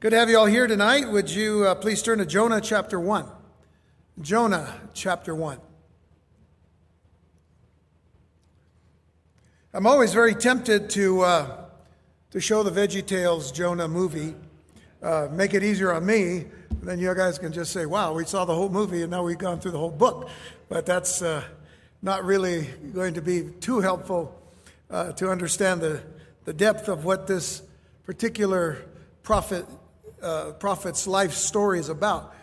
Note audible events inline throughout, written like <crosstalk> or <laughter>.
Good to have you all here tonight. Would you uh, please turn to Jonah chapter 1? Jonah chapter 1. I'm always very tempted to, uh, to show the Veggie Tales Jonah movie, uh, make it easier on me. Then you guys can just say, wow, we saw the whole movie and now we've gone through the whole book. But that's uh, not really going to be too helpful uh, to understand the, the depth of what this particular prophet, uh, prophet's life story is about.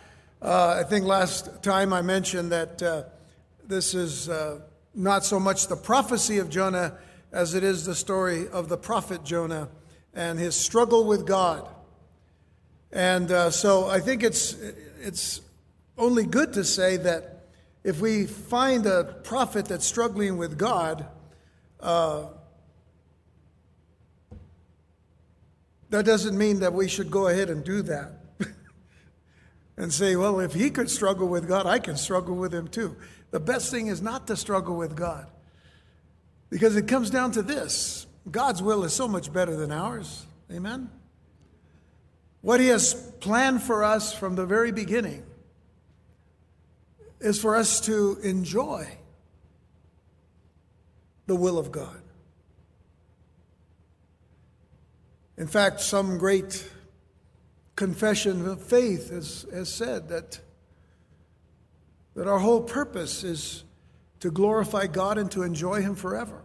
Uh, I think last time I mentioned that uh, this is uh, not so much the prophecy of Jonah as it is the story of the prophet Jonah and his struggle with God. And uh, so I think it's, it's only good to say that if we find a prophet that's struggling with God, that doesn't mean that we should go ahead and do that <laughs> and say, well, if he could struggle with God, I can struggle with him too. The best thing is not to struggle with God because it comes down to this God's will is so much better than ours. Amen? What he has planned for us from the very beginning is for us to enjoy the will of God. In fact, some great confession of faith has, has said that, that our whole purpose is to glorify God and to enjoy Him forever.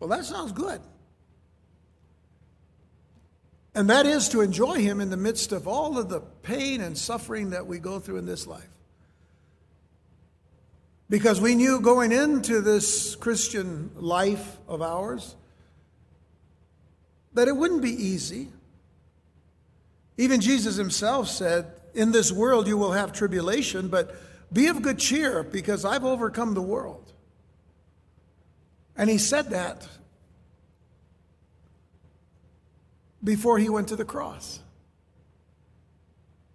Well, that sounds good. And that is to enjoy Him in the midst of all of the pain and suffering that we go through in this life. Because we knew going into this Christian life of ours that it wouldn't be easy. Even Jesus himself said, In this world you will have tribulation, but be of good cheer because I've overcome the world. And he said that before he went to the cross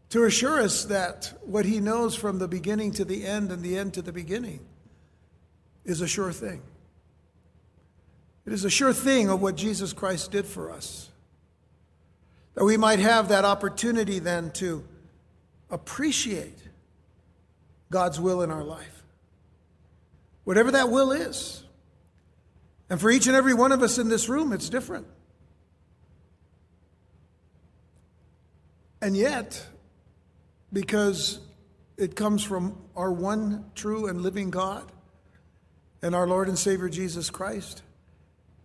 to assure us that what he knows from the beginning to the end and the end to the beginning is a sure thing. It is a sure thing of what Jesus Christ did for us. That we might have that opportunity then to appreciate God's will in our life. Whatever that will is. And for each and every one of us in this room, it's different. And yet, because it comes from our one true and living God and our Lord and Savior Jesus Christ,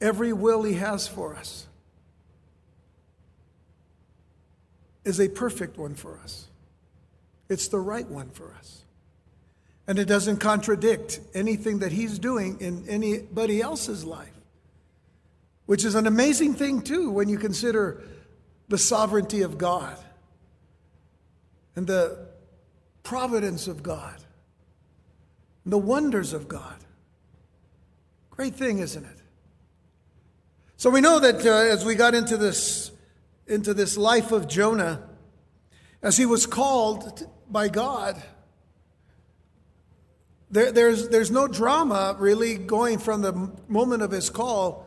every will He has for us is a perfect one for us. It's the right one for us. And it doesn't contradict anything that He's doing in anybody else's life, which is an amazing thing, too, when you consider the sovereignty of God and the providence of God, and the wonders of God. Great thing, isn't it? So we know that uh, as we got into this, into this life of Jonah, as he was called by God, there, there's, there's no drama really going from the moment of his call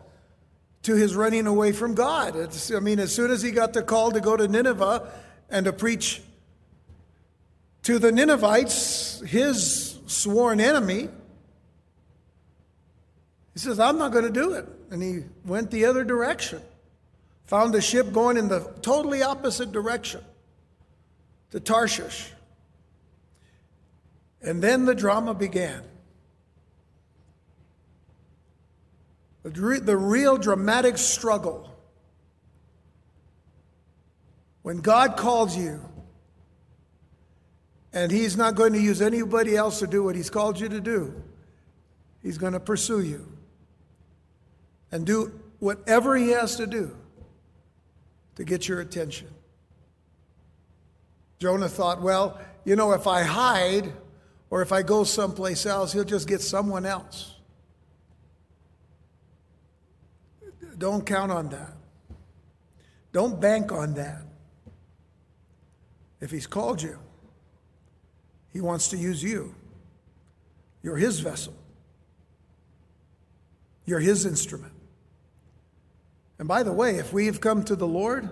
to his running away from God. It's, I mean, as soon as he got the call to go to Nineveh and to preach to the Ninevites, his sworn enemy, he says, I'm not going to do it. And he went the other direction, found a ship going in the totally opposite direction to Tarshish. And then the drama began. The real dramatic struggle. When God calls you and he's not going to use anybody else to do what he's called you to do. He's going to pursue you and do whatever he has to do to get your attention. Jonah thought, well, you know, if I hide or if I go someplace else, he'll just get someone else. Don't count on that. Don't bank on that. If he's called you, he wants to use you. You're His vessel, you're His instrument. And by the way, if we have come to the Lord,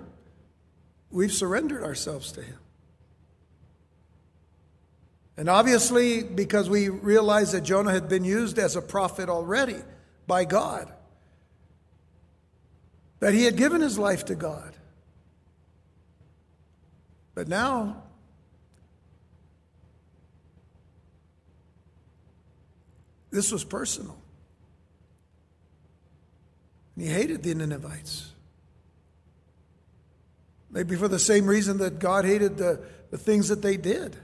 we've surrendered ourselves to Him. And obviously, because we realized that Jonah had been used as a prophet already by God, that he had given his life to God. But now, this was personal. He hated the Ninevites. Maybe for the same reason that God hated the, the things that they did.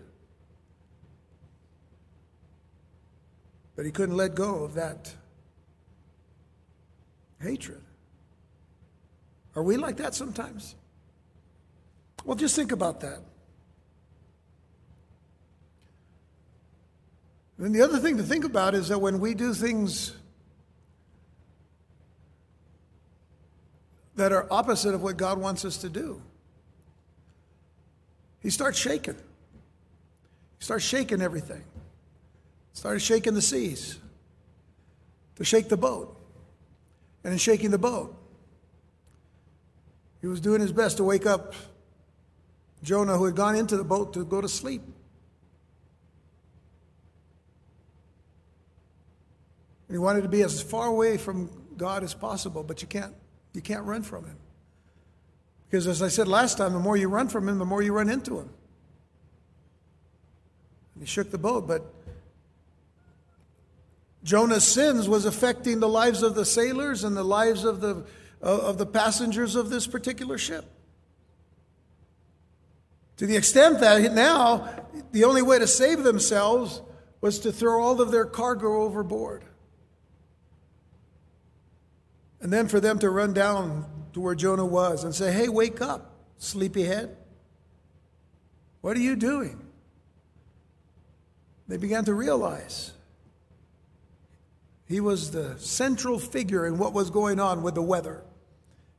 But he couldn't let go of that hatred. Are we like that sometimes? Well, just think about that. And the other thing to think about is that when we do things that are opposite of what God wants us to do, He starts shaking. He starts shaking everything. Started shaking the seas to shake the boat. And in shaking the boat, he was doing his best to wake up Jonah, who had gone into the boat to go to sleep. And he wanted to be as far away from God as possible, but you can't, you can't run from him. Because as I said last time, the more you run from him, the more you run into him. And he shook the boat, but Jonah's sins was affecting the lives of the sailors and the lives of the, uh, of the passengers of this particular ship. To the extent that now the only way to save themselves was to throw all of their cargo overboard. And then for them to run down to where Jonah was and say, Hey, wake up, sleepyhead. What are you doing? They began to realize he was the central figure in what was going on with the weather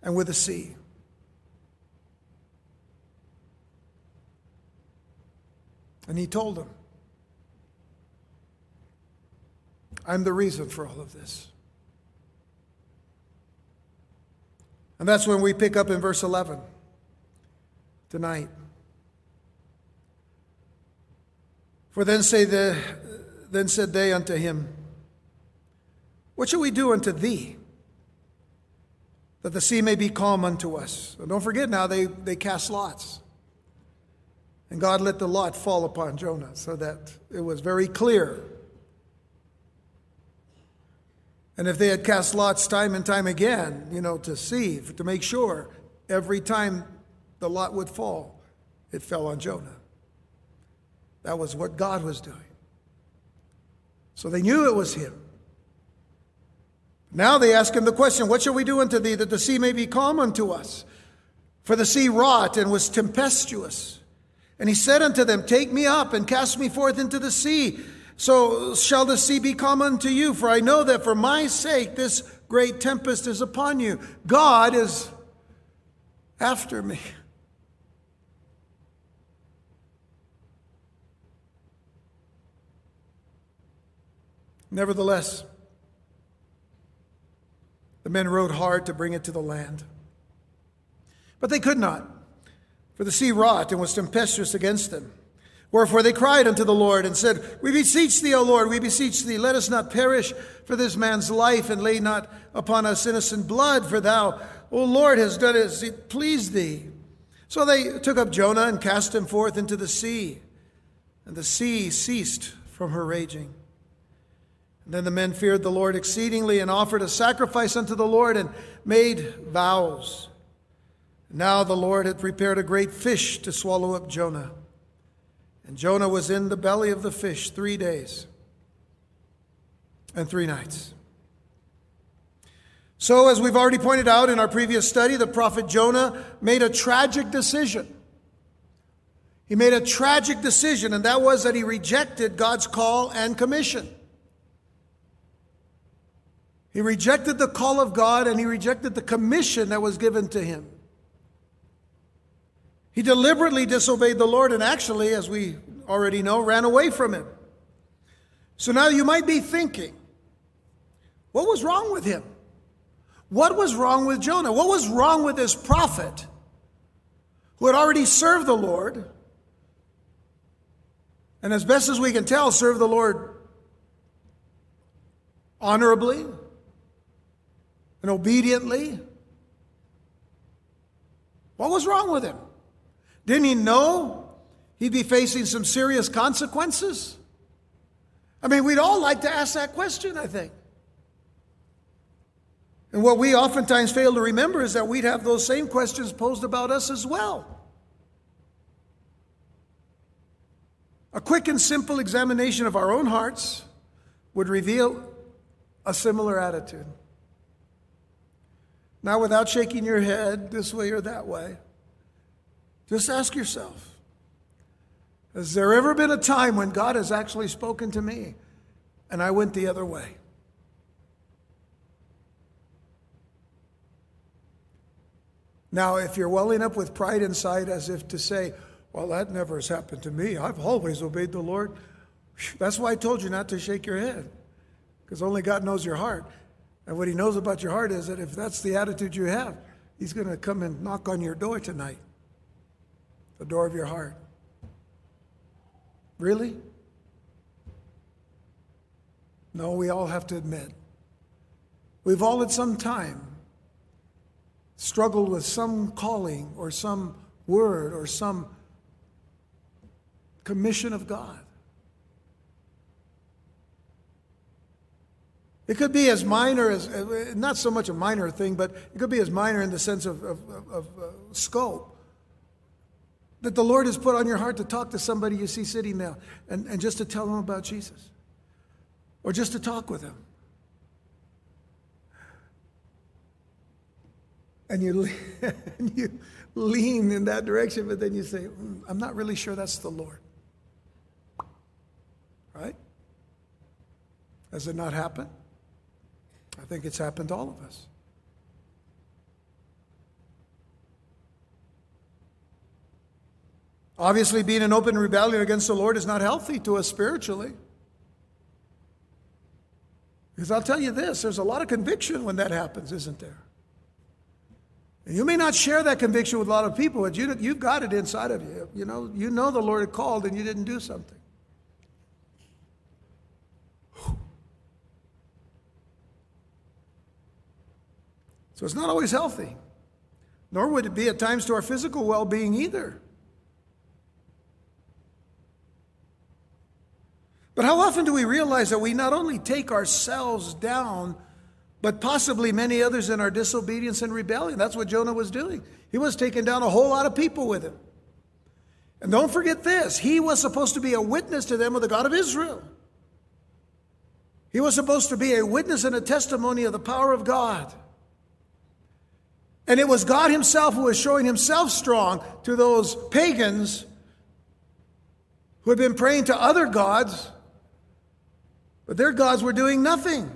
and with the sea. And he told them, I'm the reason for all of this. And that's when we pick up in verse 11 tonight. For then say the then said they unto him, what shall we do unto thee? That the sea may be calm unto us. And don't forget now, they, they cast lots. And God let the lot fall upon Jonah so that it was very clear. And if they had cast lots time and time again, you know, to see, to make sure, every time the lot would fall, it fell on Jonah. That was what God was doing. So they knew it was him. Now they ask him the question, What shall we do unto thee that the sea may be calm unto us? For the sea wrought and was tempestuous. And he said unto them, Take me up and cast me forth into the sea. So shall the sea be calm unto you. For I know that for my sake this great tempest is upon you. God is after me. Nevertheless, the men rowed hard to bring it to the land. But they could not, for the sea wrought and was tempestuous against them. Wherefore they cried unto the Lord and said, We beseech thee, O Lord, we beseech thee, let us not perish for this man's life, and lay not upon us innocent blood, for thou, O Lord, hast done as it pleased thee. So they took up Jonah and cast him forth into the sea, and the sea ceased from her raging. And then the men feared the Lord exceedingly and offered a sacrifice unto the Lord and made vows. Now the Lord had prepared a great fish to swallow up Jonah. And Jonah was in the belly of the fish three days and three nights. So, as we've already pointed out in our previous study, the prophet Jonah made a tragic decision. He made a tragic decision, and that was that he rejected God's call and commission. He rejected the call of God and he rejected the commission that was given to him. He deliberately disobeyed the Lord and actually, as we already know, ran away from him. So now you might be thinking, what was wrong with him? What was wrong with Jonah? What was wrong with this prophet who had already served the Lord, and as best as we can tell, served the Lord honorably and obediently. What was wrong with him? Didn't he know he'd be facing some serious consequences? I mean, we'd all like to ask that question, I think. And what we oftentimes fail to remember is that we'd have those same questions posed about us as well. A quick and simple examination of our own hearts would reveal a similar attitude. Now, without shaking your head this way or that way, just ask yourself Has there ever been a time when God has actually spoken to me and I went the other way? Now, if you're welling up with pride inside as if to say, well, that never has happened to me. I've always obeyed the Lord. That's why I told you not to shake your head, because only God knows your heart. And what He knows about your heart is that if that's the attitude you have, He's going to come and knock on your door tonight the door of your heart. Really? No, we all have to admit. We've all at some time struggled with some calling or some word or some commission of God. It could be as minor as, not so much a minor thing, but it could be as minor in the sense of, of, of, of uh, scope. That the Lord has put on your heart to talk to somebody you see sitting there and, and just to tell them about Jesus. Or just to talk with them. And you, <laughs> and you lean in that direction, but then you say, mm, I'm not really sure that's the Lord. Right? Has it not happened? I think it's happened to all of us. Obviously, being in open rebellion against the Lord is not healthy to us spiritually. Because I'll tell you this there's a lot of conviction when that happens, isn't there? And you may not share that conviction with a lot of people, but you, you've got it inside of you. You know, you know the Lord had called and you didn't do something. So it's not always healthy, nor would it be at times to our physical well being either. But how often do we realize that we not only take ourselves down, but possibly many others in our disobedience and rebellion? That's what Jonah was doing. He was taking down a whole lot of people with him. And don't forget this he was supposed to be a witness to them of the God of Israel. He was supposed to be a witness and a testimony of the power of God. And it was God Himself who was showing Himself strong to those pagans who had been praying to other gods, but their gods were doing nothing.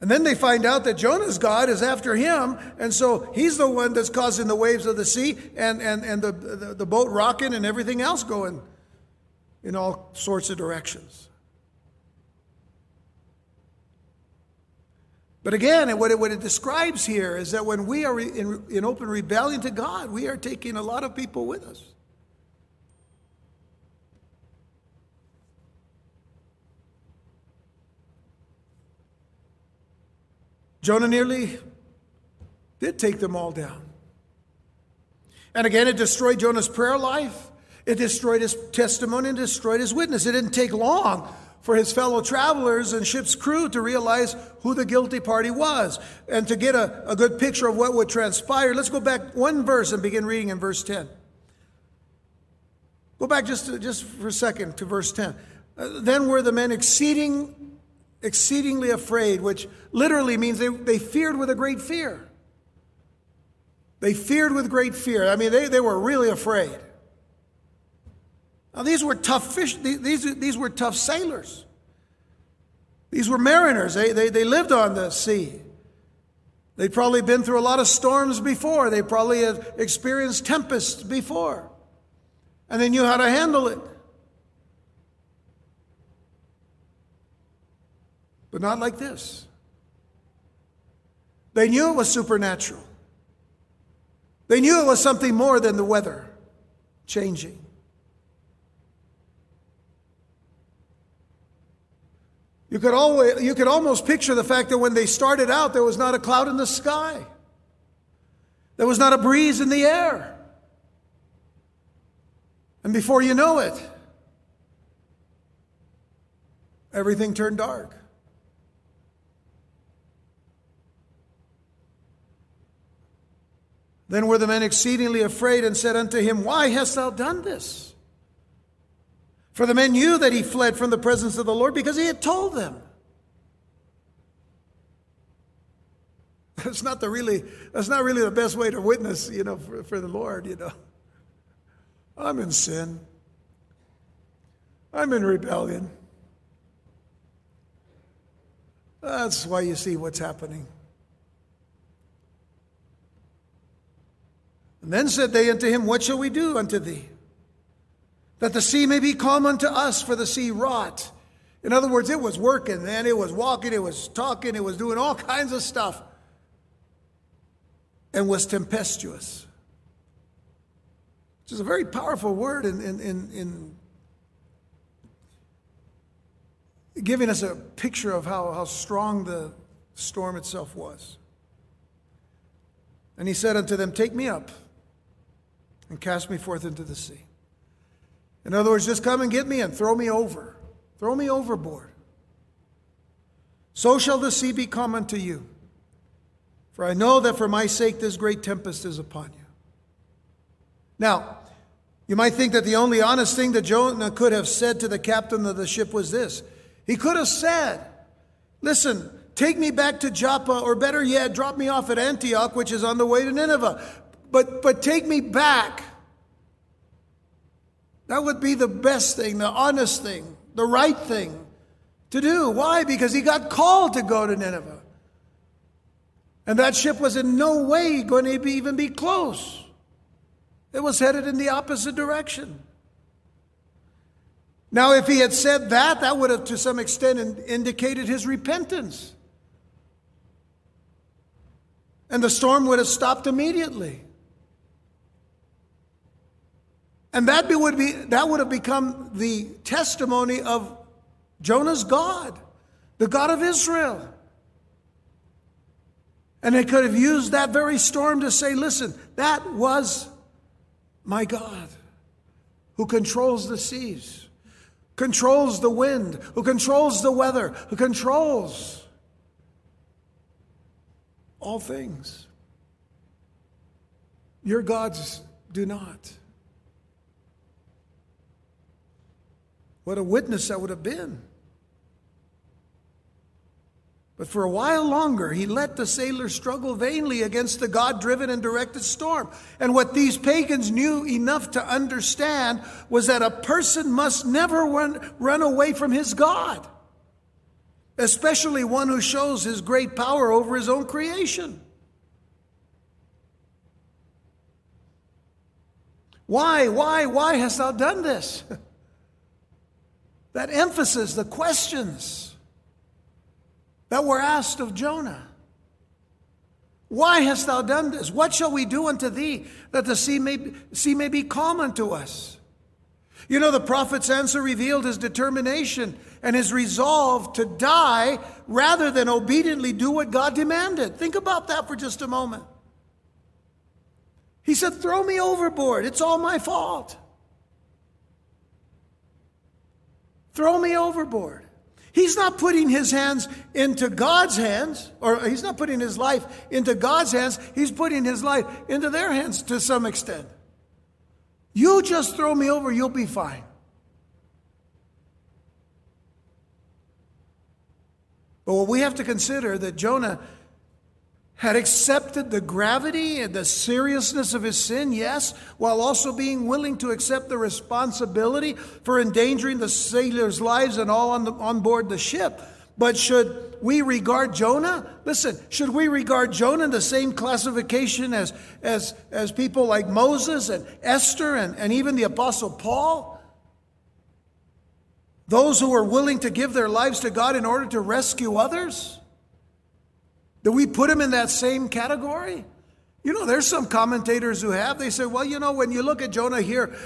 And then they find out that Jonah's God is after him, and so he's the one that's causing the waves of the sea and, and, and the, the, the boat rocking and everything else going in all sorts of directions. But again, what it, what it describes here is that when we are in, in open rebellion to God, we are taking a lot of people with us. Jonah nearly did take them all down. And again, it destroyed Jonah's prayer life. It destroyed his testimony and destroyed his witness. It didn't take long for his fellow travelers and ship's crew to realize who the guilty party was and to get a, a good picture of what would transpire. Let's go back one verse and begin reading in verse 10. Go back just, to, just for a second to verse 10. Uh, then were the men exceeding, exceedingly afraid, which literally means they, they feared with a great fear. They feared with great fear. I mean, they, they were really afraid. Now, these were tough fish, these, these were tough sailors. These were mariners. They, they, they lived on the sea. They'd probably been through a lot of storms before. They probably had experienced tempests before. And they knew how to handle it. But not like this. They knew it was supernatural. They knew it was something more than the weather changing. You could, always, you could almost picture the fact that when they started out, there was not a cloud in the sky. There was not a breeze in the air. And before you know it, everything turned dark. Then were the men exceedingly afraid and said unto him, Why hast thou done this? For the men knew that he fled from the presence of the Lord because he had told them. <laughs> That's not the really that's not really the best way to witness, you know, for, for the Lord, you know. I'm in sin. I'm in rebellion. That's why you see what's happening. And then said they unto him, What shall we do unto thee? that the sea may be calm unto us, for the sea wrought. In other words, it was working, man. It was walking, it was talking, it was doing all <laughs> kinds of stuff, and was tempestuous. Which is a very powerful word in, in, in, in giving us a picture of how, how strong the storm itself was. And he said unto them, Take me up and cast me forth into the sea. In other words, just come and get me and throw me over. Throw me overboard. So shall the sea be common to you. For I know that for my sake this great tempest is upon you. Now, you might think that the only honest thing that Jonah could have said to the captain of the ship was this. He could have said, Listen, take me back to Joppa, or better yet, drop me off at Antioch, which is on the way to Nineveh. But, but take me back that would be the best thing, the honest thing, the right thing to do. Why? Because he got called to go to Nineveh. And that ship was in no way going to be, even be close. It was headed in the opposite direction. Now, if he had said that, that would have to some extent indicated his repentance. And the storm would have stopped immediately. And that would, be, that would have become the testimony of Jonah's God, the God of Israel. And they could have used that very storm to say, listen, that was my God who controls the seas, controls the wind, who controls the weather, who controls all things. Your gods do not. What a witness that would have been. But for a while longer, he let the sailors struggle vainly against the God driven and directed storm. And what these pagans knew enough to understand was that a person must never run, run away from his God, especially one who shows his great power over his own creation. Why, why, why hast thou done this? <laughs> that emphasis, the questions that were asked of Jonah. Why hast thou done this? What shall we do unto thee that the sea may, sea may be calm unto us? You know, the prophet's answer revealed his determination and his resolve to die rather than obediently do what God demanded. Think about that for just a moment. He said, Throw me overboard. It's all my fault. Throw me overboard. He's not putting his hands into God's hands, or he's not putting his life into God's hands. He's putting his life into their hands to some extent. You just throw me over, you'll be fine. But what we have to consider that Jonah had accepted the gravity and the seriousness of his sin, yes, while also being willing to accept the responsibility for endangering the sailors' lives and all on, the, on board the ship. But should we regard Jonah? Listen, should we regard Jonah in the same classification as, as, as people like Moses and Esther and, and even the Apostle Paul? Those who were willing to give their lives to God in order to rescue others? Do we put him in that same category? You know, there's some commentators who have. They say, well, you know, when you look at Jonah here,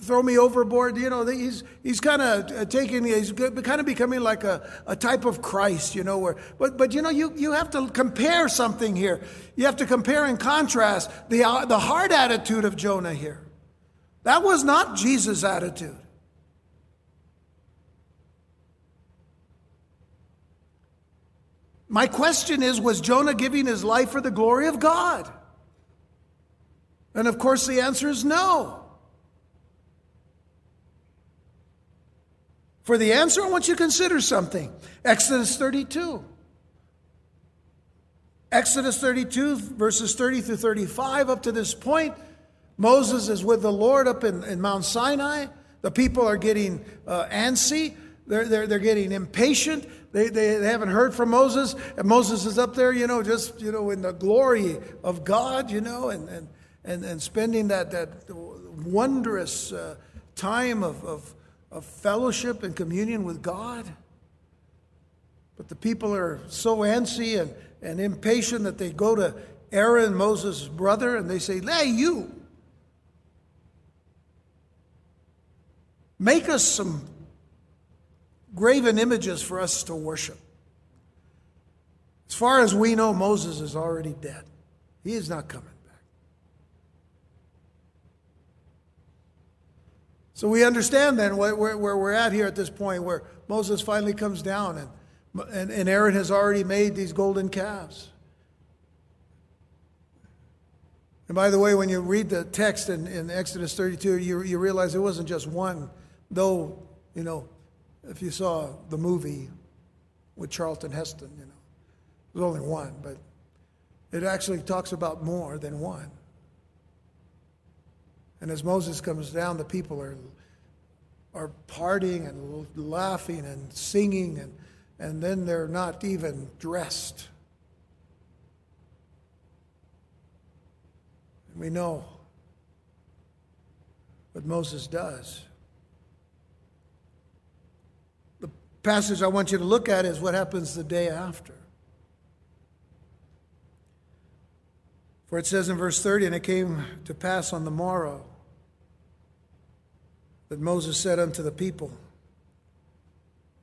throw me overboard. You know, he's he's kind of uh, taking, he's kind of becoming like a, a type of Christ. You know, where but but you know, you you have to compare something here. You have to compare and contrast the uh, the hard attitude of Jonah here. That was not Jesus' attitude. My question is was Jonah giving his life for the glory of God? And of course, the answer is no. For the answer, I want you to consider something. Exodus 32. Exodus 32, verses 30 through 35, up to this point, Moses is with the Lord up in, in Mount Sinai. The people are getting uh, antsy. They're, they're, they're getting impatient. They, they, they haven't heard from Moses. And Moses is up there, you know, just, you know, in the glory of God, you know, and, and, and, and spending that, that wondrous uh, time of, of, of fellowship and communion with God. But the people are so antsy and, and impatient that they go to Aaron, Moses' brother, and they say, Hey, you, make us some graven images for us to worship. As far as we know, Moses is already dead. He is not coming. Back. So we understand then where, we're at here at this point, where Moses finally comes down and, and, and Aaron has already made these golden calves. And by the way, when you read the text in, in Exodus 32, you, you realize it wasn't just one, though, you know, if you saw the movie with Charlton Heston, you know, was only one, but it actually talks about more than one. And as Moses comes down, the people are, are partying and laughing and singing, and, and then they're not even dressed. We know what Moses does. The passage I want you to look at is what happens the day after. For it says in verse 30, and it came to pass on the morrow that Moses said unto the people,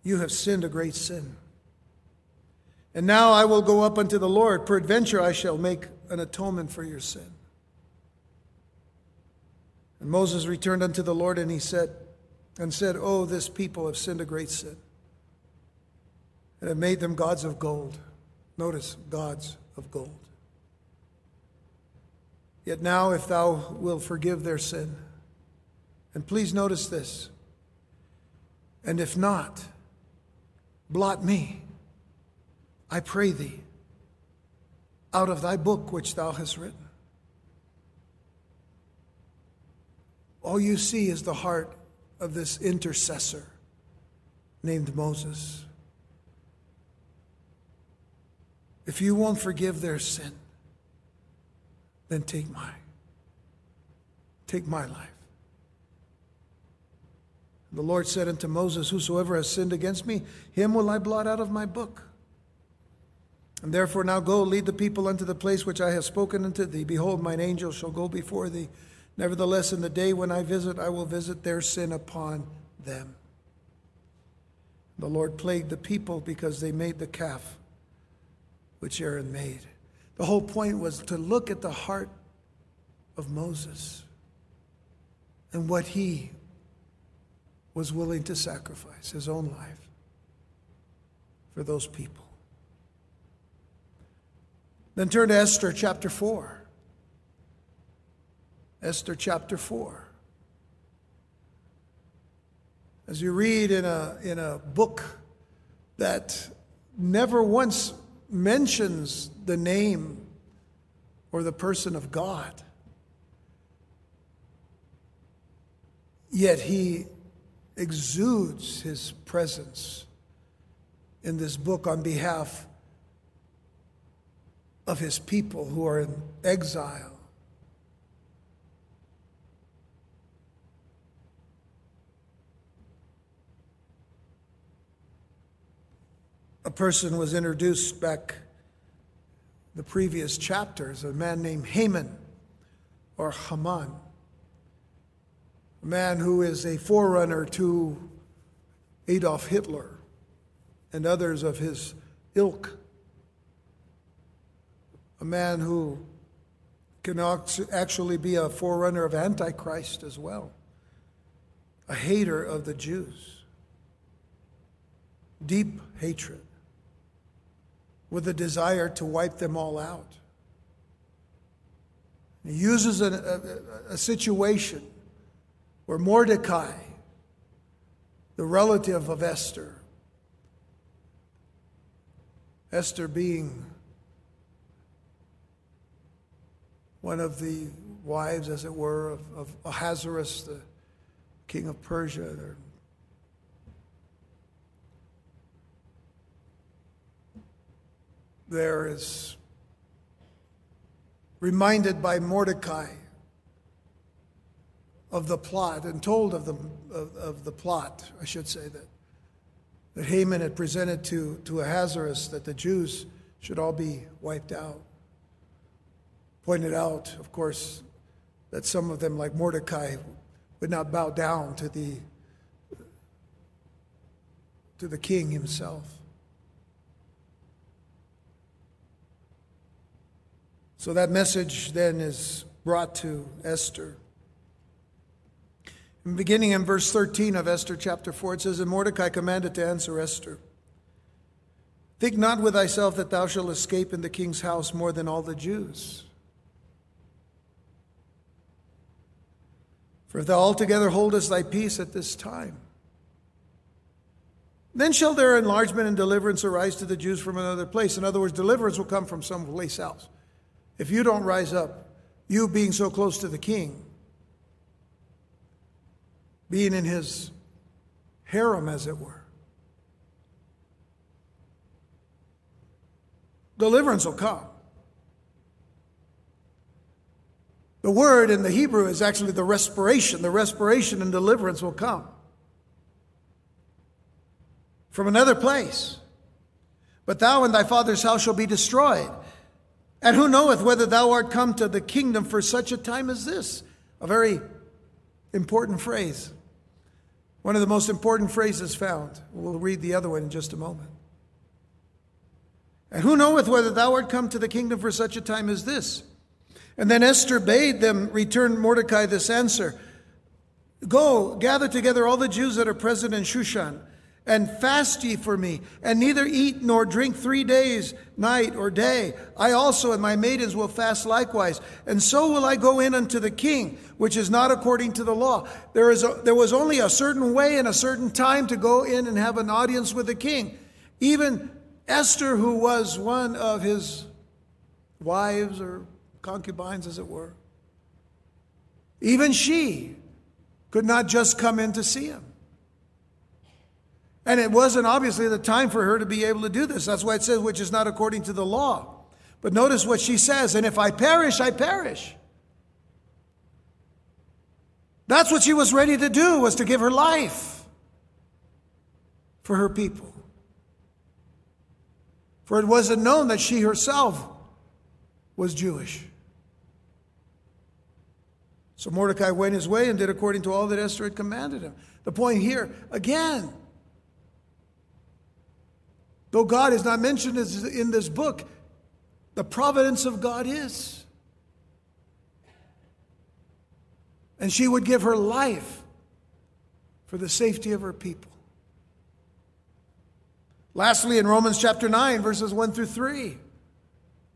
You have sinned a great sin. And now I will go up unto the Lord. Peradventure I shall make an atonement for your sin. And Moses returned unto the Lord, and he said, and said, Oh, this people have sinned a great sin, and have made them gods of gold. Notice, gods of gold. Yet now, if thou wilt forgive their sin, and please notice this, and if not, blot me, I pray thee, out of thy book which thou hast written. All you see is the heart of this intercessor named Moses. If you won't forgive their sin, then take my take my life. The Lord said unto Moses, Whosoever has sinned against me, him will I blot out of my book. And therefore now go, lead the people unto the place which I have spoken unto thee. Behold, mine angel shall go before thee. Nevertheless, in the day when I visit, I will visit their sin upon them. The Lord plagued the people because they made the calf which Aaron made. The whole point was to look at the heart of Moses and what he was willing to sacrifice his own life for those people. Then turn to Esther chapter 4. Esther chapter 4. As you read in a, in a book that never once mentions the name or the person of God, yet he exudes his presence in this book on behalf of his people who are in exile. A person was introduced back the previous chapters, a man named Haman or Haman, a man who is a forerunner to Adolf Hitler and others of his ilk, a man who can actually be a forerunner of Antichrist as well, a hater of the Jews, deep hatred, with a desire to wipe them all out. He uses a, a, a situation where Mordecai, the relative of Esther, Esther being one of the wives, as it were, of, of Ahasuerus, the king of Persia. There is reminded by Mordecai of the plot and told of the, of, of, the plot, I should say, that, that Haman had presented to, to Ahasuerus that the Jews should all be wiped out pointed out, of course, that some of them, like Mordecai, would not bow down to the, to the king himself. So that message then is brought to Esther. Beginning in verse 13 of Esther chapter 4, it says, And Mordecai commanded to answer Esther Think not with thyself that thou shalt escape in the king's house more than all the Jews. For if thou altogether holdest thy peace at this time, then shall their enlargement and deliverance arise to the Jews from another place. In other words, deliverance will come from some place else. If you don't rise up, you being so close to the king, being in his harem, as it were, deliverance will come. The word in the Hebrew is actually the respiration. The respiration and deliverance will come from another place. But thou and thy father's house shall be destroyed. And who knoweth whether thou art come to the kingdom for such a time as this? A very important phrase. One of the most important phrases found. We'll read the other one in just a moment. And who knoweth whether thou art come to the kingdom for such a time as this? And then Esther bade them return Mordecai this answer Go, gather together all the Jews that are present in Shushan, and fast ye for me, and neither eat nor drink three days, night or day. I also and my maidens will fast likewise. And so will I go in unto the king, which is not according to the law. There, is a, there was only a certain way and a certain time to go in and have an audience with the king. Even Esther, who was one of his wives or concubines, as it were. Even she could not just come in to see him. And it wasn't obviously the time for her to be able to do this. That's why it says, which is not according to the law. But notice what she says, and if I perish, I perish. That's what she was ready to do, was to give her life for her people. For it wasn't known that she herself was Jewish. So Mordecai went his way and did according to all that Esther had commanded him. The point here, again, though God is not mentioned in this book, the providence of God is. And she would give her life for the safety of her people. Lastly, in Romans chapter 9, verses 1 through 3,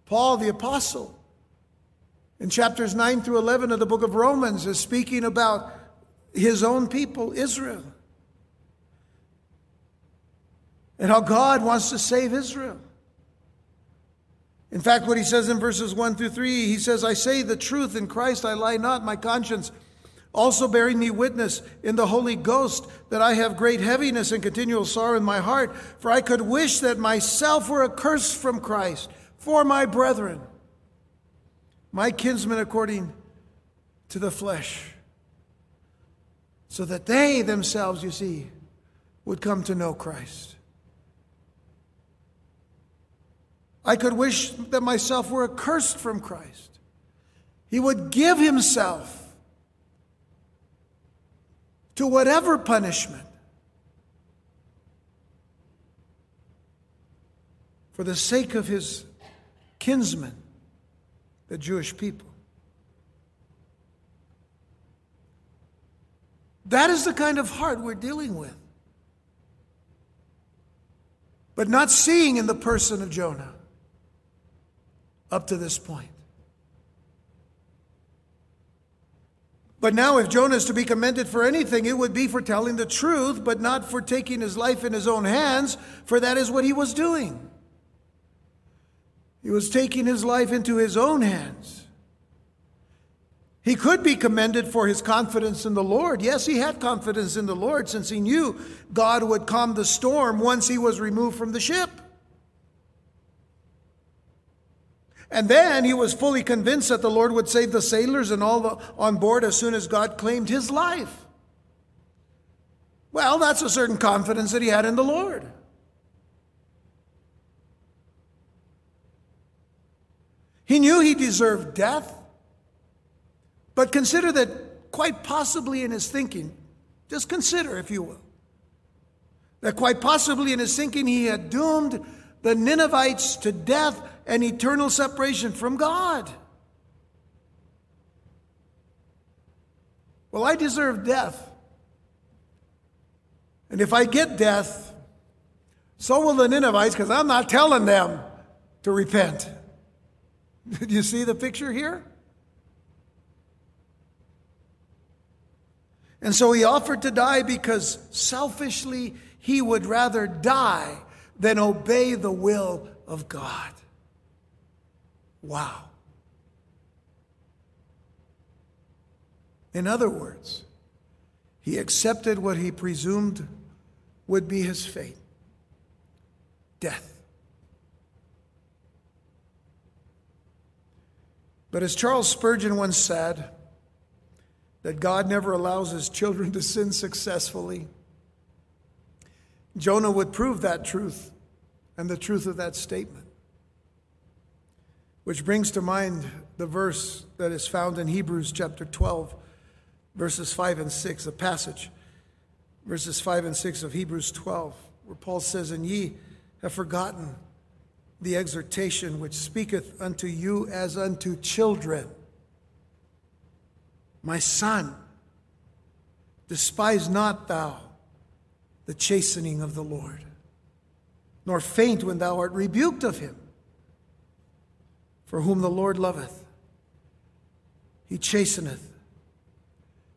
Paul the apostle in chapters 9 through 11 of the book of Romans is speaking about his own people, Israel, and how God wants to save Israel. In fact, what he says in verses 1 through 3, he says, I say the truth in Christ, I lie not, my conscience also bearing me witness in the Holy Ghost that I have great heaviness and continual sorrow in my heart, for I could wish that myself were accursed from Christ for my brethren my kinsmen according to the flesh, so that they themselves, you see, would come to know Christ. I could wish that myself were accursed from Christ. He would give himself to whatever punishment for the sake of his kinsmen, the Jewish people. That is the kind of heart we're dealing with. But not seeing in the person of Jonah up to this point. But now, if Jonah is to be commended for anything, it would be for telling the truth, but not for taking his life in his own hands, for that is what he was doing. He was taking his life into his own hands. He could be commended for his confidence in the Lord. Yes, he had confidence in the Lord since he knew God would calm the storm once he was removed from the ship. And then he was fully convinced that the Lord would save the sailors and all the, on board as soon as God claimed his life. Well, that's a certain confidence that he had in the Lord. He knew he deserved death, but consider that quite possibly in his thinking, just consider, if you will, that quite possibly in his thinking he had doomed the Ninevites to death and eternal separation from God. Well, I deserve death. And if I get death, so will the Ninevites, because I'm not telling them to repent. <laughs> Do you see the picture here? And so he offered to die because selfishly he would rather die than obey the will of God. Wow. In other words, he accepted what he presumed would be his fate death. But as Charles Spurgeon once said, that God never allows his children to sin successfully. Jonah would prove that truth and the truth of that statement. Which brings to mind the verse that is found in Hebrews chapter 12, verses 5 and 6, a passage, verses 5 and 6 of Hebrews 12, where Paul says, And ye have forgotten the exhortation which speaketh unto you as unto children. My son, despise not thou the chastening of the Lord, nor faint when thou art rebuked of him. For whom the Lord loveth, he chasteneth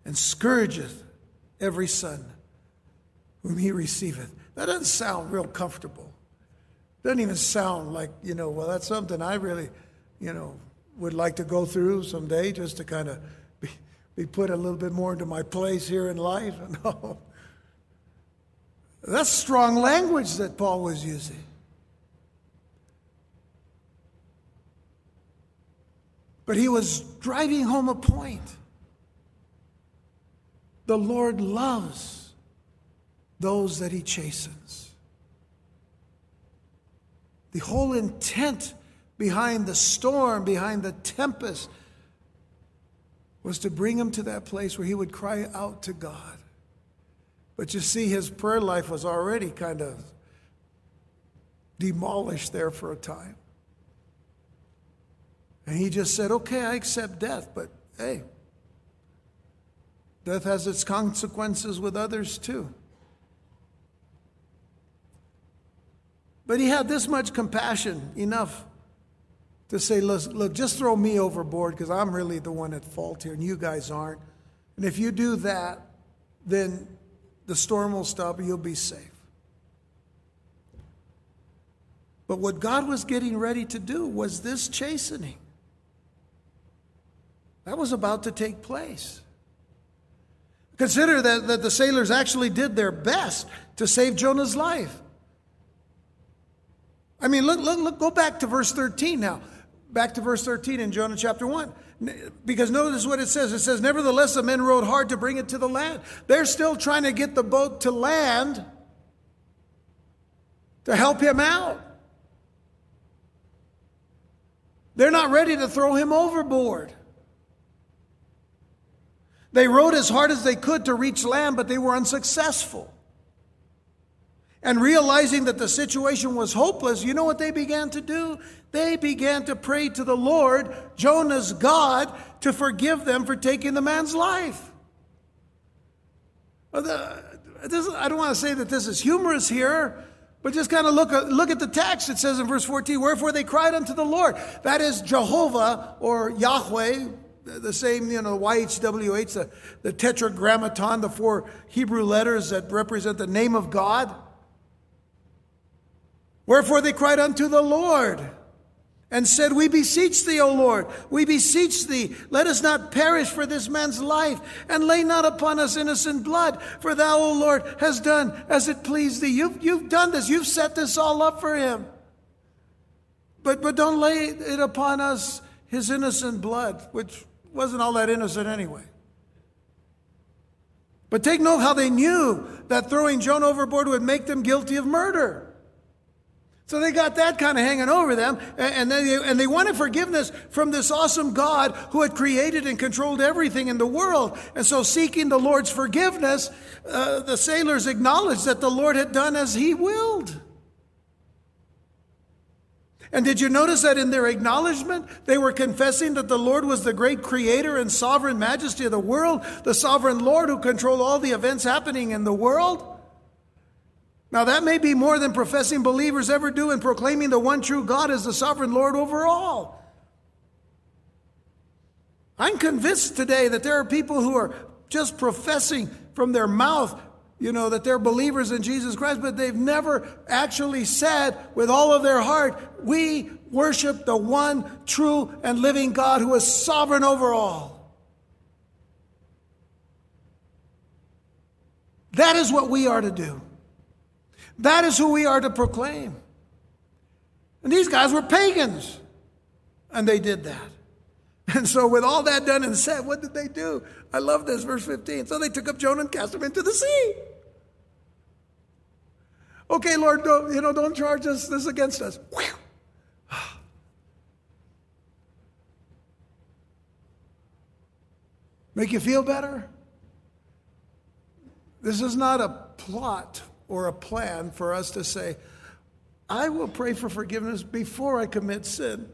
and scourgeth every son whom he receiveth. That doesn't sound real comfortable. Doesn't even sound like, you know, well, that's something I really, you know, would like to go through someday just to kind of be, be put a little bit more into my place here in life. <laughs> No. That's strong language that Paul was using. But he was driving home a point. The Lord loves those that he chastens. The whole intent behind the storm, behind the tempest, was to bring him to that place where he would cry out to God. But you see, his prayer life was already kind of demolished there for a time. And he just said, Okay, I accept death, but hey, death has its consequences with others too. But he had this much compassion, enough to say, look, look just throw me overboard because I'm really the one at fault here and you guys aren't. And if you do that, then the storm will stop and you'll be safe. But what God was getting ready to do was this chastening. That was about to take place. Consider that, that the sailors actually did their best to save Jonah's life. I mean, look, look, look, go back to verse 13 now. Back to verse 13 in Jonah chapter 1. Because notice what it says. It says, Nevertheless, the men rowed hard to bring it to the land. They're still trying to get the boat to land to help him out. They're not ready to throw him overboard. They rowed as hard as they could to reach land, but they were unsuccessful. And realizing that the situation was hopeless, you know what they began to do? They began to pray to the Lord, Jonah's God, to forgive them for taking the man's life. I don't want to say that this is humorous here, but just kind of look, look at the text. It says in verse 14, Wherefore they cried unto the Lord. That is Jehovah or Yahweh, the same, you know, YHWH, the, the tetragrammaton, the four Hebrew letters that represent the name of God. Wherefore they cried unto the Lord and said, We beseech thee, O Lord, we beseech thee, let us not perish for this man's life, and lay not upon us innocent blood, for thou, O Lord, hast done as it pleased thee. You've, you've done this, you've set this all up for him. But, but don't lay it upon us his innocent blood, which wasn't all that innocent anyway. But take note how they knew that throwing Jonah overboard would make them guilty of murder. So they got that kind of hanging over them, and they, and they wanted forgiveness from this awesome God who had created and controlled everything in the world. And so, seeking the Lord's forgiveness, uh, the sailors acknowledged that the Lord had done as He willed. And did you notice that in their acknowledgement, they were confessing that the Lord was the great creator and sovereign majesty of the world, the sovereign Lord who controlled all the events happening in the world? Now, that may be more than professing believers ever do in proclaiming the one true God as the sovereign Lord over all. I'm convinced today that there are people who are just professing from their mouth, you know, that they're believers in Jesus Christ, but they've never actually said with all of their heart, We worship the one true and living God who is sovereign over all. That is what we are to do. That is who we are to proclaim. And these guys were pagans, and they did that. <laughs> And so, with all that done and said, what did they do? I love this, verse 15. So they took up Jonah and cast him into the sea. Okay, Lord, don't, you know, don't charge us this against us. Make you feel better? This is not a plot or a plan for us to say, I will pray for forgiveness before I commit sin.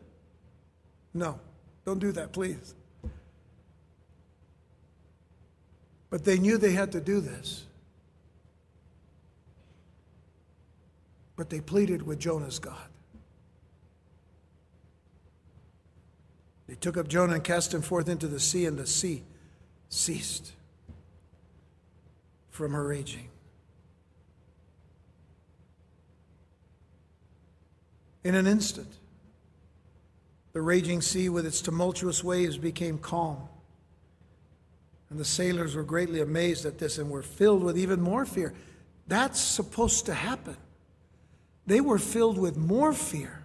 No, don't do that, please. But they knew they had to do this. But they pleaded with Jonah's God. They took up Jonah and cast him forth into the sea, and the sea ceased from her raging. In an instant, the raging sea with its tumultuous waves became calm. And the sailors were greatly amazed at this and were filled with even more fear. That's supposed to happen. They were filled with more fear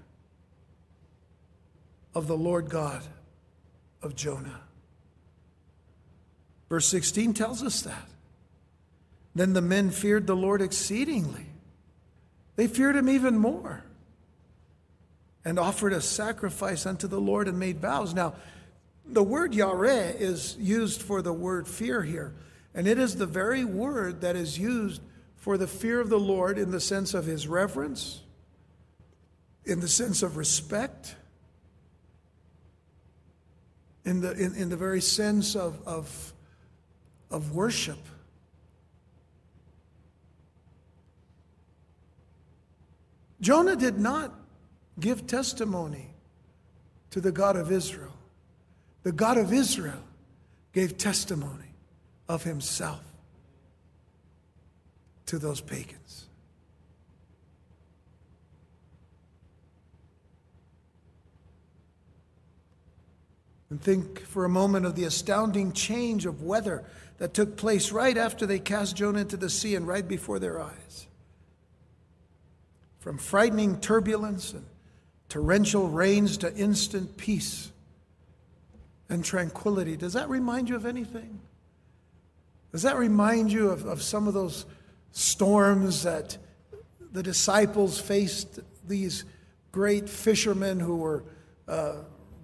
of the Lord God of Jonah. Verse 16 tells us that. Then the men feared the Lord exceedingly, they feared him even more and offered a sacrifice unto the Lord and made vows. Now, the word Yareh is used for the word fear here, and it is the very word that is used for the fear of the Lord in the sense of his reverence, in the sense of respect, in the, in, in the very sense of, of, of worship. Jonah did not give testimony to the God of Israel. The God of Israel gave testimony of himself to those pagans. And think for a moment of the astounding change of weather that took place right after they cast Jonah into the sea and right before their eyes. From frightening turbulence and torrential rains to instant peace and tranquility. Does that remind you of anything? Does that remind you of, of some of those storms that the disciples faced, these great fishermen who were uh,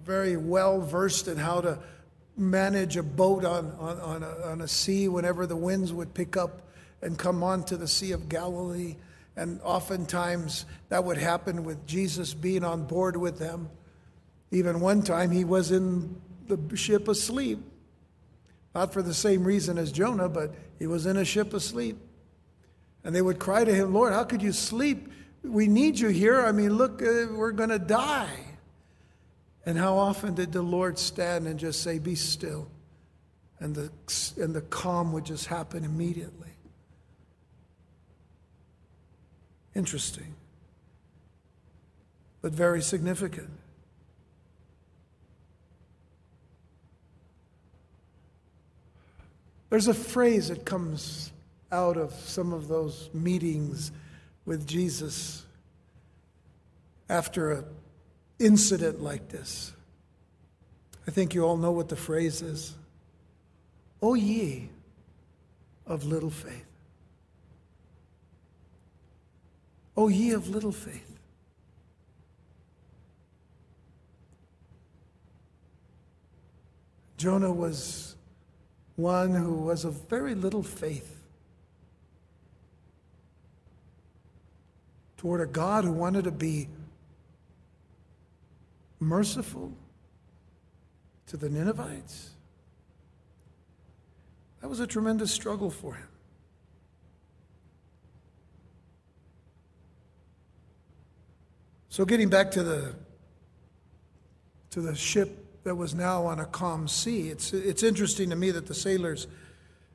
very well versed in how to manage a boat on, on, on, a, on a sea whenever the winds would pick up and come onto the Sea of Galilee. And oftentimes that would happen with Jesus being on board with them. Even one time he was in the ship asleep. Not for the same reason as Jonah, but he was in a ship asleep. And they would cry to him, Lord, how could you sleep? We need you here. I mean, look, uh, we're going to die. And how often did the Lord stand and just say, Be still? And the, and the calm would just happen immediately. Interesting, but very significant. There's a phrase that comes out of some of those meetings with Jesus after an incident like this. I think you all know what the phrase is. O ye of little faith. O ye of little faith. Jonah was one who was of very little faith toward a God who wanted to be merciful to the Ninevites. That was a tremendous struggle for him. So getting back to the to the ship that was now on a calm sea, it's it's interesting to me that the sailors'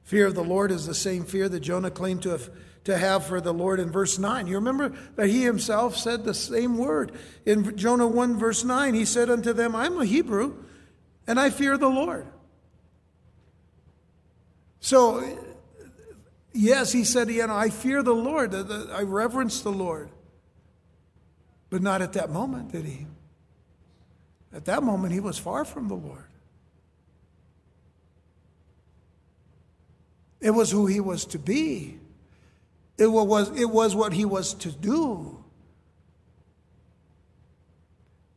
fear of the Lord is the same fear that Jonah claimed to have to have for the Lord in verse 9. You remember that he himself said the same word. In Jonah 1, verse 9, he said unto them, I'm a Hebrew, and I fear the Lord. So, yes, he said, you know, I fear the Lord, I reverence the Lord. But not at that moment, did he? At that moment, he was far from the Lord. It was who he was to be. It was, it was what he was to do.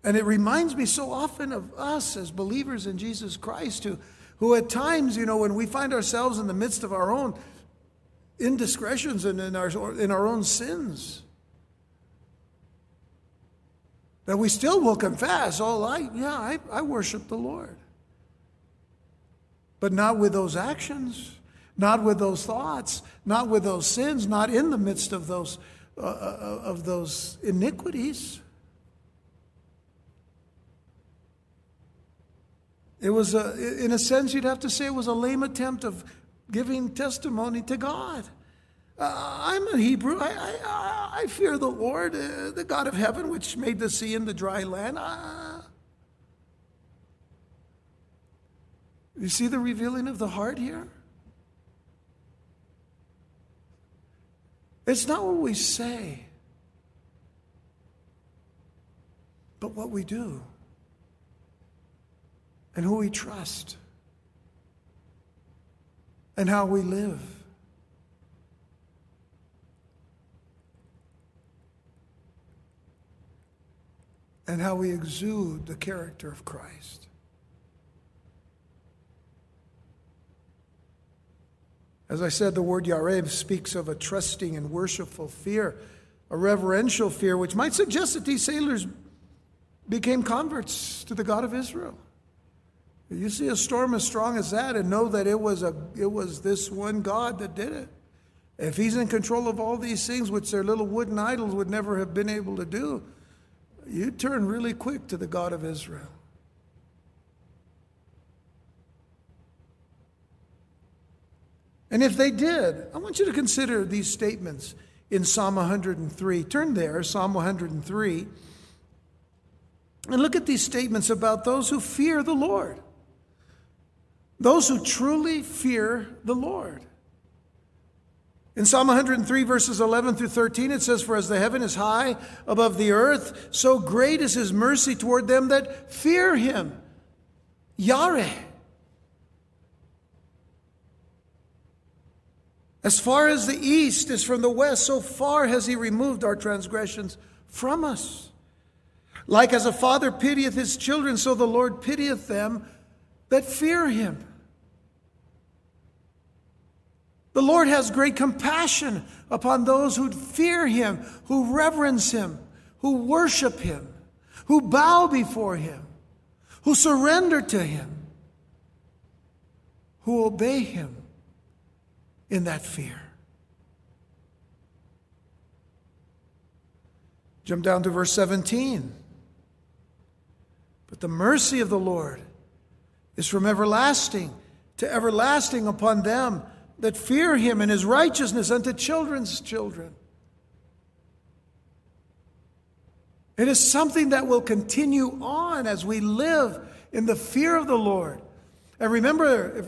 And it reminds me so often of us as believers in Jesus Christ who, who at times, you know, when we find ourselves in the midst of our own indiscretions and in our, in our own sins, that we still will confess, oh, I, yeah, I, I worship the Lord. But not with those actions not with those thoughts, not with those sins, not in the midst of those, uh, uh, of those iniquities. It was, a, in a sense, you'd have to say it was a lame attempt of giving testimony to God. Uh, I'm a Hebrew. I, I, I fear the Lord, uh, the God of heaven, which made the sea and the dry land. Uh, you see the revealing of the heart here? It's not what we say, but what we do and who we trust and how we live. And how we exude the character of Christ. As I said, the word Yareh speaks of a trusting and worshipful fear, a reverential fear, which might suggest that these sailors became converts to the God of Israel. You see a storm as strong as that and know that it was, a, it was this one God that did it. If he's in control of all these things, which their little wooden idols would never have been able to do, you turn really quick to the God of Israel. And if they did, I want you to consider these statements in Psalm 103. Turn there, Psalm 103, and look at these statements about those who fear the Lord. Those who truly fear the Lord. In Psalm 103, verses 11 through 13, it says, For as the heaven is high above the earth, so great is his mercy toward them that fear him. Yareh. As far as the east is from the west, so far has he removed our transgressions from us. Like as a father pitieth his children, so the Lord pitieth them that fear him. The Lord has great compassion upon those who fear him, who reverence him, who worship him, who bow before him, who surrender to him, who obey him in that fear. Jump down to verse 17. But the mercy of the Lord is from everlasting to everlasting upon them that fear him and his righteousness unto children's children. It is something that will continue on as we live in the fear of the Lord. And remember,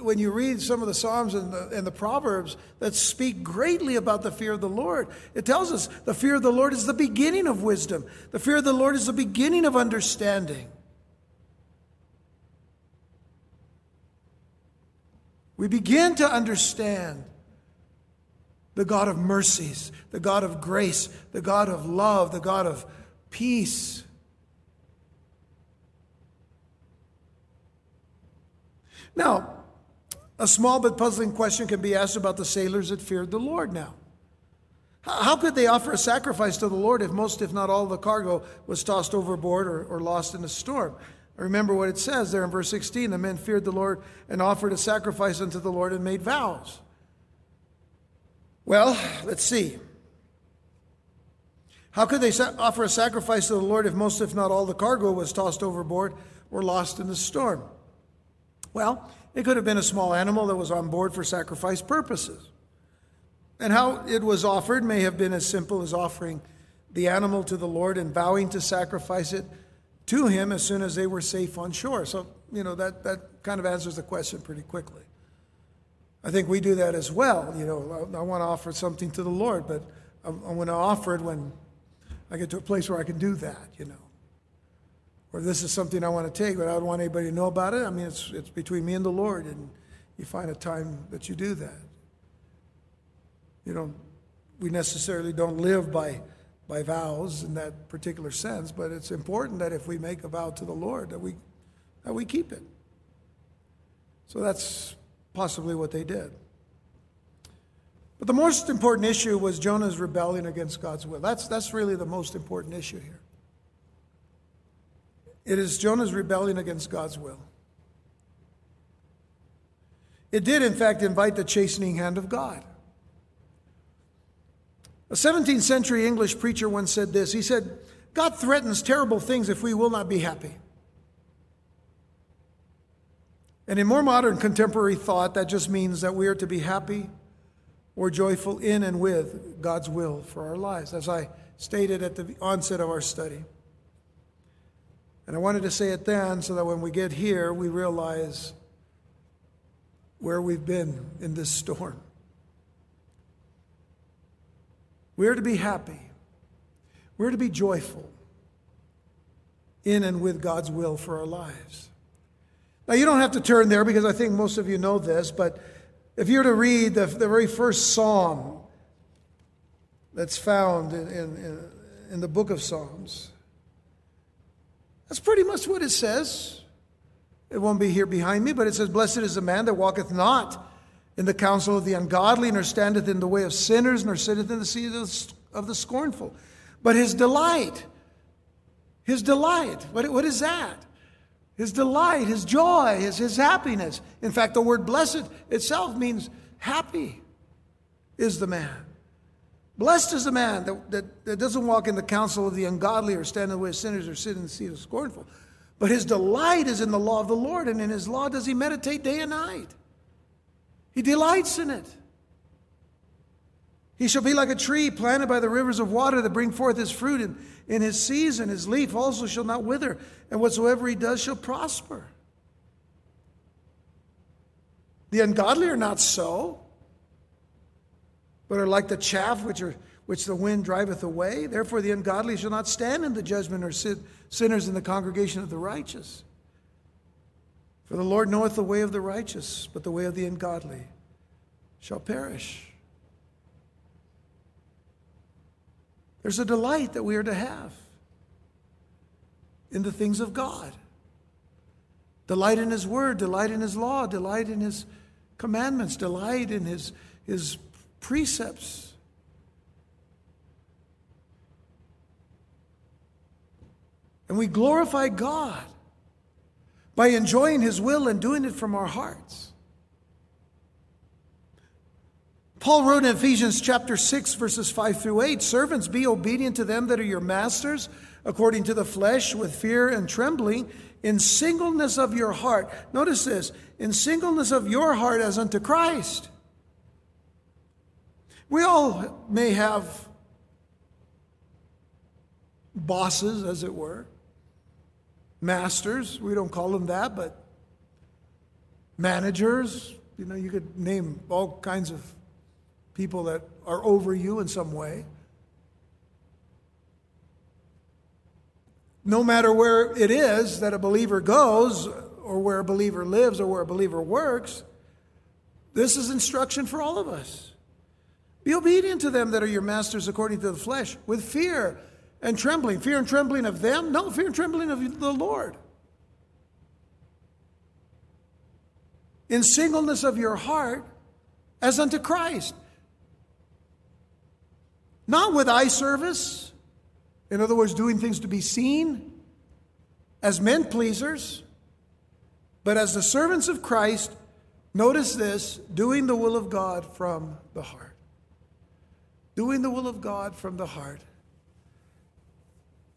when you read some of the Psalms and the, and the, Proverbs that speak greatly about the fear of the Lord, it tells us the fear of the Lord is the beginning of wisdom. The fear of the Lord is the beginning of understanding. We begin to understand the God of mercies, the God of grace, the God of love, the God of peace. Now, a small but puzzling question can be asked about the sailors that feared the Lord now. How could they offer a sacrifice to the Lord if most, if not all, the cargo was tossed overboard or, or lost in a storm? Remember what it says there in verse 16 the men feared the Lord and offered a sacrifice unto the Lord and made vows. Well, let's see. How could they offer a sacrifice to the Lord if most, if not all, the cargo was tossed overboard or lost in the storm? Well, it could have been a small animal that was on board for sacrifice purposes. And how it was offered may have been as simple as offering the animal to the Lord and vowing to sacrifice it to him as soon as they were safe on shore. So, you know, that, that kind of answers the question pretty quickly. I think we do that as well. You know, I, I want to offer something to the Lord, but I, I want to offer it when I get to a place where I can do that, you know or this is something I want to take, but I don't want anybody to know about it. I mean, it's, it's between me and the Lord, and you find a time that you do that. You know, we necessarily don't live by, by vows in that particular sense, but it's important that if we make a vow to the Lord, that we, that we keep it. So that's possibly what they did. But the most important issue was Jonah's rebellion against God's will. That's, that's really the most important issue here. It is Jonah's rebellion against God's will. It did, in fact, invite the chastening hand of God. A 17th century English preacher once said this He said, God threatens terrible things if we will not be happy. And in more modern contemporary thought, that just means that we are to be happy or joyful in and with God's will for our lives, as I stated at the onset of our study. And I wanted to say it then so that when we get here, we realize where we've been in this storm. We're to be happy, we're to be joyful in and with God's will for our lives. Now, you don't have to turn there because I think most of you know this, but if you're to read the, the very first psalm that's found in, in, in the book of Psalms, that's pretty much what it says. It won't be here behind me, but it says, Blessed is the man that walketh not in the counsel of the ungodly, nor standeth in the way of sinners, nor sitteth in the seat of the scornful. But his delight, his delight, what, what is that? His delight, his joy, his, his happiness. In fact, the word blessed itself means happy is the man. Blessed is the man that, that, that, doesn't walk in the counsel of the ungodly or stand in the way of sinners or sit in the seat of scornful. But his delight is in the law of the Lord, and in his law does he meditate day and night. He delights in it. He shall be like a tree planted by the rivers of water that bring forth his fruit in, in his season. His leaf also shall not wither, and whatsoever he does shall prosper. The ungodly are not so but are like the chaff which, are, which the wind driveth away. Therefore, the ungodly shall not stand in the judgment, or sit, sinners in the congregation of the righteous. For the Lord knoweth the way of the righteous, but the way of the ungodly shall perish. There's a delight that we are to have. in the things of God. Delight in His Word, delight in His law, delight in His commandments, delight in His, his precepts. And we glorify God by enjoying His will and doing it from our hearts. Paul wrote in Ephesians chapter 6, verses 5 through 8 Servants, be obedient to them that are your masters, according to the flesh, with fear and trembling, in singleness of your heart. Notice this in singleness of your heart as unto Christ. We all may have bosses, as it were, masters. We don't call them that, but managers. You know, you could name all kinds of people that are over you in some way. No matter where it is that a believer goes, or where a believer lives, or where a believer works, this is instruction for all of us. Be obedient to them that are your masters according to the flesh, with fear and trembling. Fear and trembling of them? No, fear and trembling of the Lord. In singleness of your heart, as unto Christ. Not with eye service, in other words, doing things to be seen as men pleasers, but as the servants of Christ, notice this doing the will of God from the heart. Doing the will of God from the heart.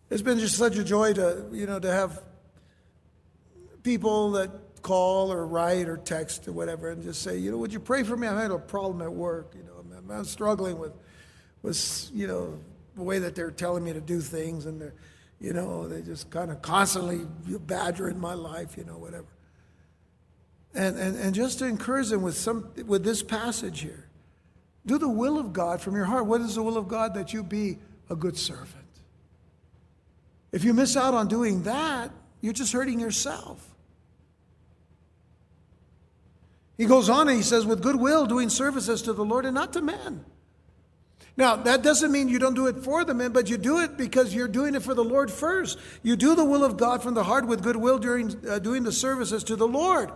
It's been just such a joy to, you know, to have people that call or write or text or whatever and just say, you know, would you pray for me? I had a problem at work. You know, I'm, I'm struggling with was, you know, the way that they're telling me to do things, and they're, you know, they just kind of constantly badgering my life, you know, whatever. And, and, and just to encourage them with, some, with this passage here do the will of God from your heart. What is the will of God? That you be a good servant. If you miss out on doing that, you're just hurting yourself. He goes on and he says, with good will, doing services to the Lord and not to men. Now, that doesn't mean you don't do it for the men, but you do it because you're doing it for the Lord first. You do the will of God from the heart with goodwill during uh, doing the services to the Lord.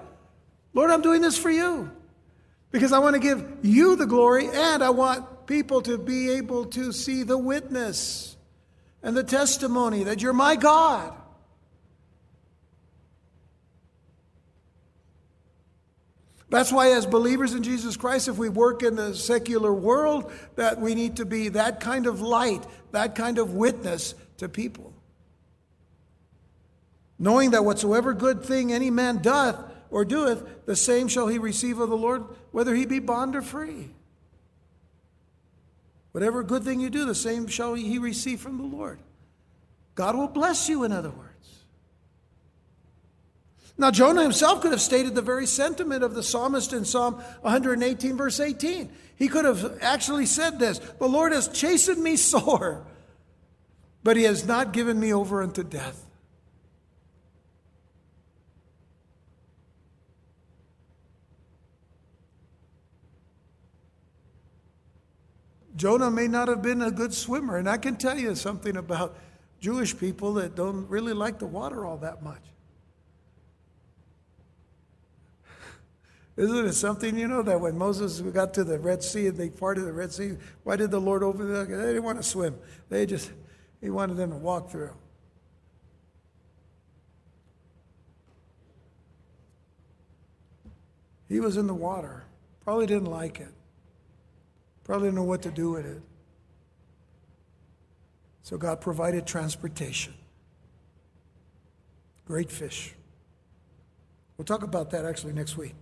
Lord, I'm doing this for you because I want to give you the glory and I want people to be able to see the witness and the testimony that you're my God. That's why, as believers in Jesus Christ, if we work in the secular world, that we need to be that kind of light, that kind of witness to people. Knowing that whatsoever good thing any man doth or doeth, the same shall he receive of the Lord, whether he be bond or free. Whatever good thing you do, the same shall he receive from the Lord. God will bless you, in other words. Now, Jonah himself could have stated the very sentiment of the psalmist in Psalm 118, verse 18. He could have actually said this The Lord has chastened me <laughs> sore, but he has not given me over unto death. Jonah may not have been a good swimmer, and I can tell you something about Jewish people that don't really like the water all that much. Isn't it something, you know, that when Moses got to the Red Sea and they parted the Red Sea, why did the Lord open it? They didn't want to swim. They just, he wanted them to walk through. He was in the water. Probably didn't like it. Probably didn't know what to do with it. So God provided transportation. Great fish. We'll talk about that actually next week.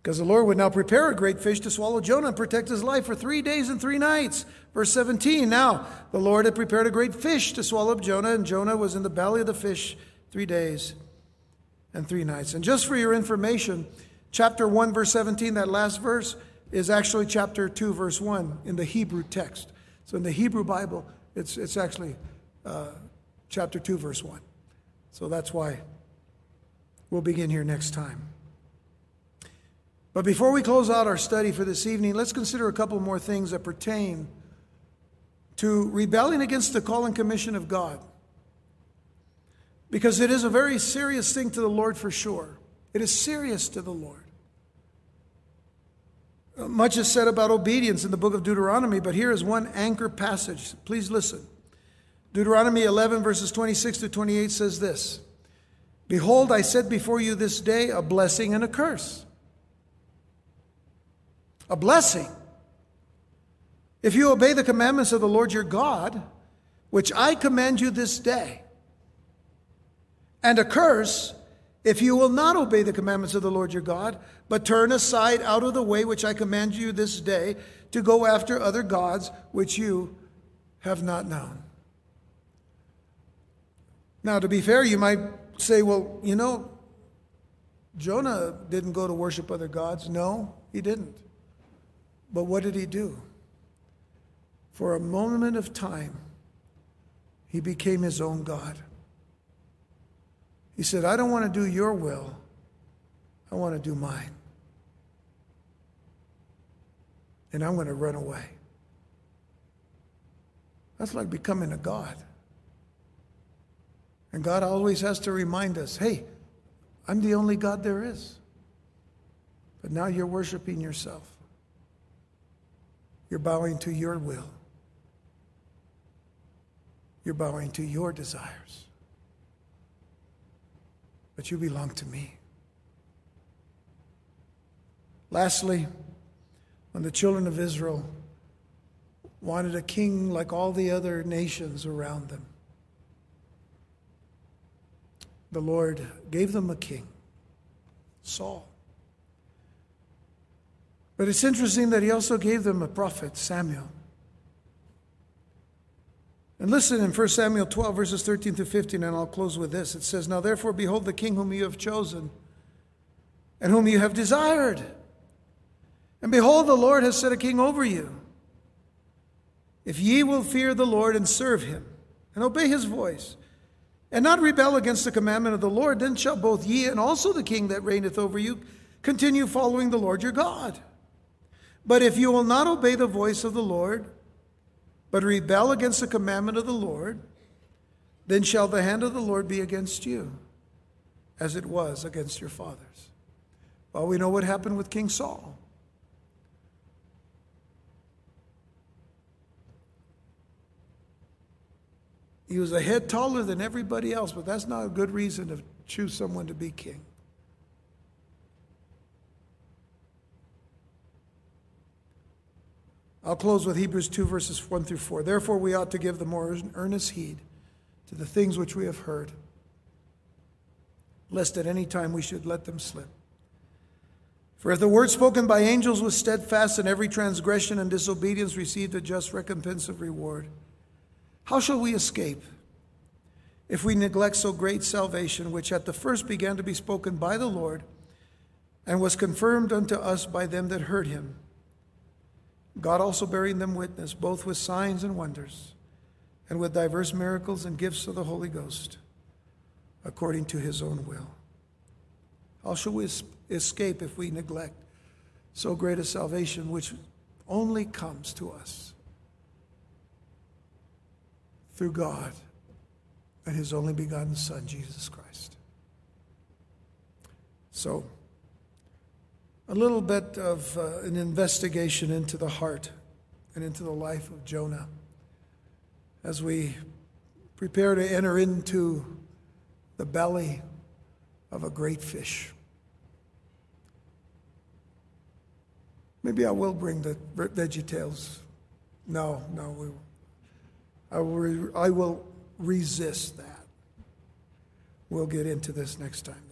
Because the Lord would now prepare a great fish to swallow Jonah and protect his life for three days and three nights. Verse 17 Now the Lord had prepared a great fish to swallow up Jonah, and Jonah was in the belly of the fish three days and three nights. And just for your information, chapter 1, verse 17, that last verse, is actually chapter 2, verse 1 in the Hebrew text. So in the Hebrew Bible, it's, it's actually uh, chapter 2, verse 1. So that's why we'll begin here next time. But before we close out our study for this evening, let's consider a couple more things that pertain to rebelling against the call and commission of God. Because it is a very serious thing to the Lord for sure. It is serious to the Lord. Much is said about obedience in the book of Deuteronomy, but here is one anchor passage. Please listen. Deuteronomy 11, verses 26 to 28 says this Behold, I set before you this day a blessing and a curse. A blessing. If you obey the commandments of the Lord your God, which I command you this day, and a curse if you will not obey the commandments of the Lord your God, but turn aside out of the way which I command you this day to go after other gods which you have not known. Now, to be fair, you might say, well, you know, Jonah didn't go to worship other gods. No, he didn't. But what did he do? For a moment of time, he became his own God. He said, I don't want to do your will, I want to do mine. And I'm going to run away. That's like becoming a God. And God always has to remind us hey, I'm the only God there is. But now you're worshiping yourself. You're bowing to your will. You're bowing to your desires but you belong to me. Lastly, when the children of Israel wanted a king like all the other nations around them, the Lord gave them a king, Saul. But it's interesting that he also gave them a prophet, Samuel. And listen in 1 Samuel 12, verses 13 to 15, and I'll close with this. It says, Now therefore, behold the king whom you have chosen, and whom you have desired. And behold, the Lord has set a king over you. If ye will fear the Lord and serve him, and obey his voice, and not rebel against the commandment of the Lord, then shall both ye and also the king that reigneth over you continue following the Lord your God. But if you will not obey the voice of the Lord, but rebel against the commandment of the Lord, then shall the hand of the Lord be against you, as it was against your fathers. Well, we know what happened with King Saul. He was a head taller than everybody else, but that's not a good reason to choose someone to be king. I'll close with Hebrews 2, verses 1 through 4. Therefore, we ought to give the more earnest heed to the things which we have heard, lest at any time we should let them slip. For if the word spoken by angels was steadfast, and every transgression and disobedience received a just recompense of reward, how shall we escape if we neglect so great salvation, which at the first began to be spoken by the Lord, and was confirmed unto us by them that heard him? God also bearing them witness, both with signs and wonders, and with diverse miracles and gifts of the Holy Ghost, according to his own will. How shall we escape if we neglect so great a salvation which only comes to us through God and his only begotten Son, Jesus Christ? So, a little bit of uh, an investigation into the heart and into the life of Jonah as we prepare to enter into the belly of a great fish. Maybe I will bring the VeggieTales. No, no, we, I, will, I will resist that. We'll get into this next time.